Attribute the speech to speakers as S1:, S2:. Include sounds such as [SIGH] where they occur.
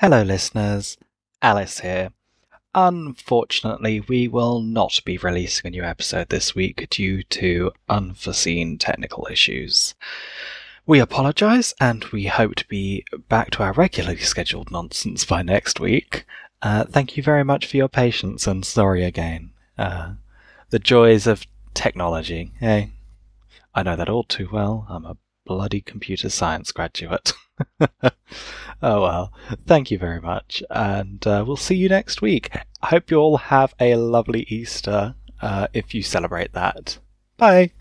S1: Hello, listeners. Alice here. Unfortunately, we will not be releasing a new episode this week due to unforeseen technical issues. We apologise and we hope to be back to our regularly scheduled nonsense by next week. Uh, thank you very much for your patience and sorry again. Uh, the joys of technology, eh? I know that all too well. I'm a bloody computer science graduate. [LAUGHS] oh well, thank you very much, and uh, we'll see you next week. I hope you all have a lovely Easter uh, if you celebrate that. Bye.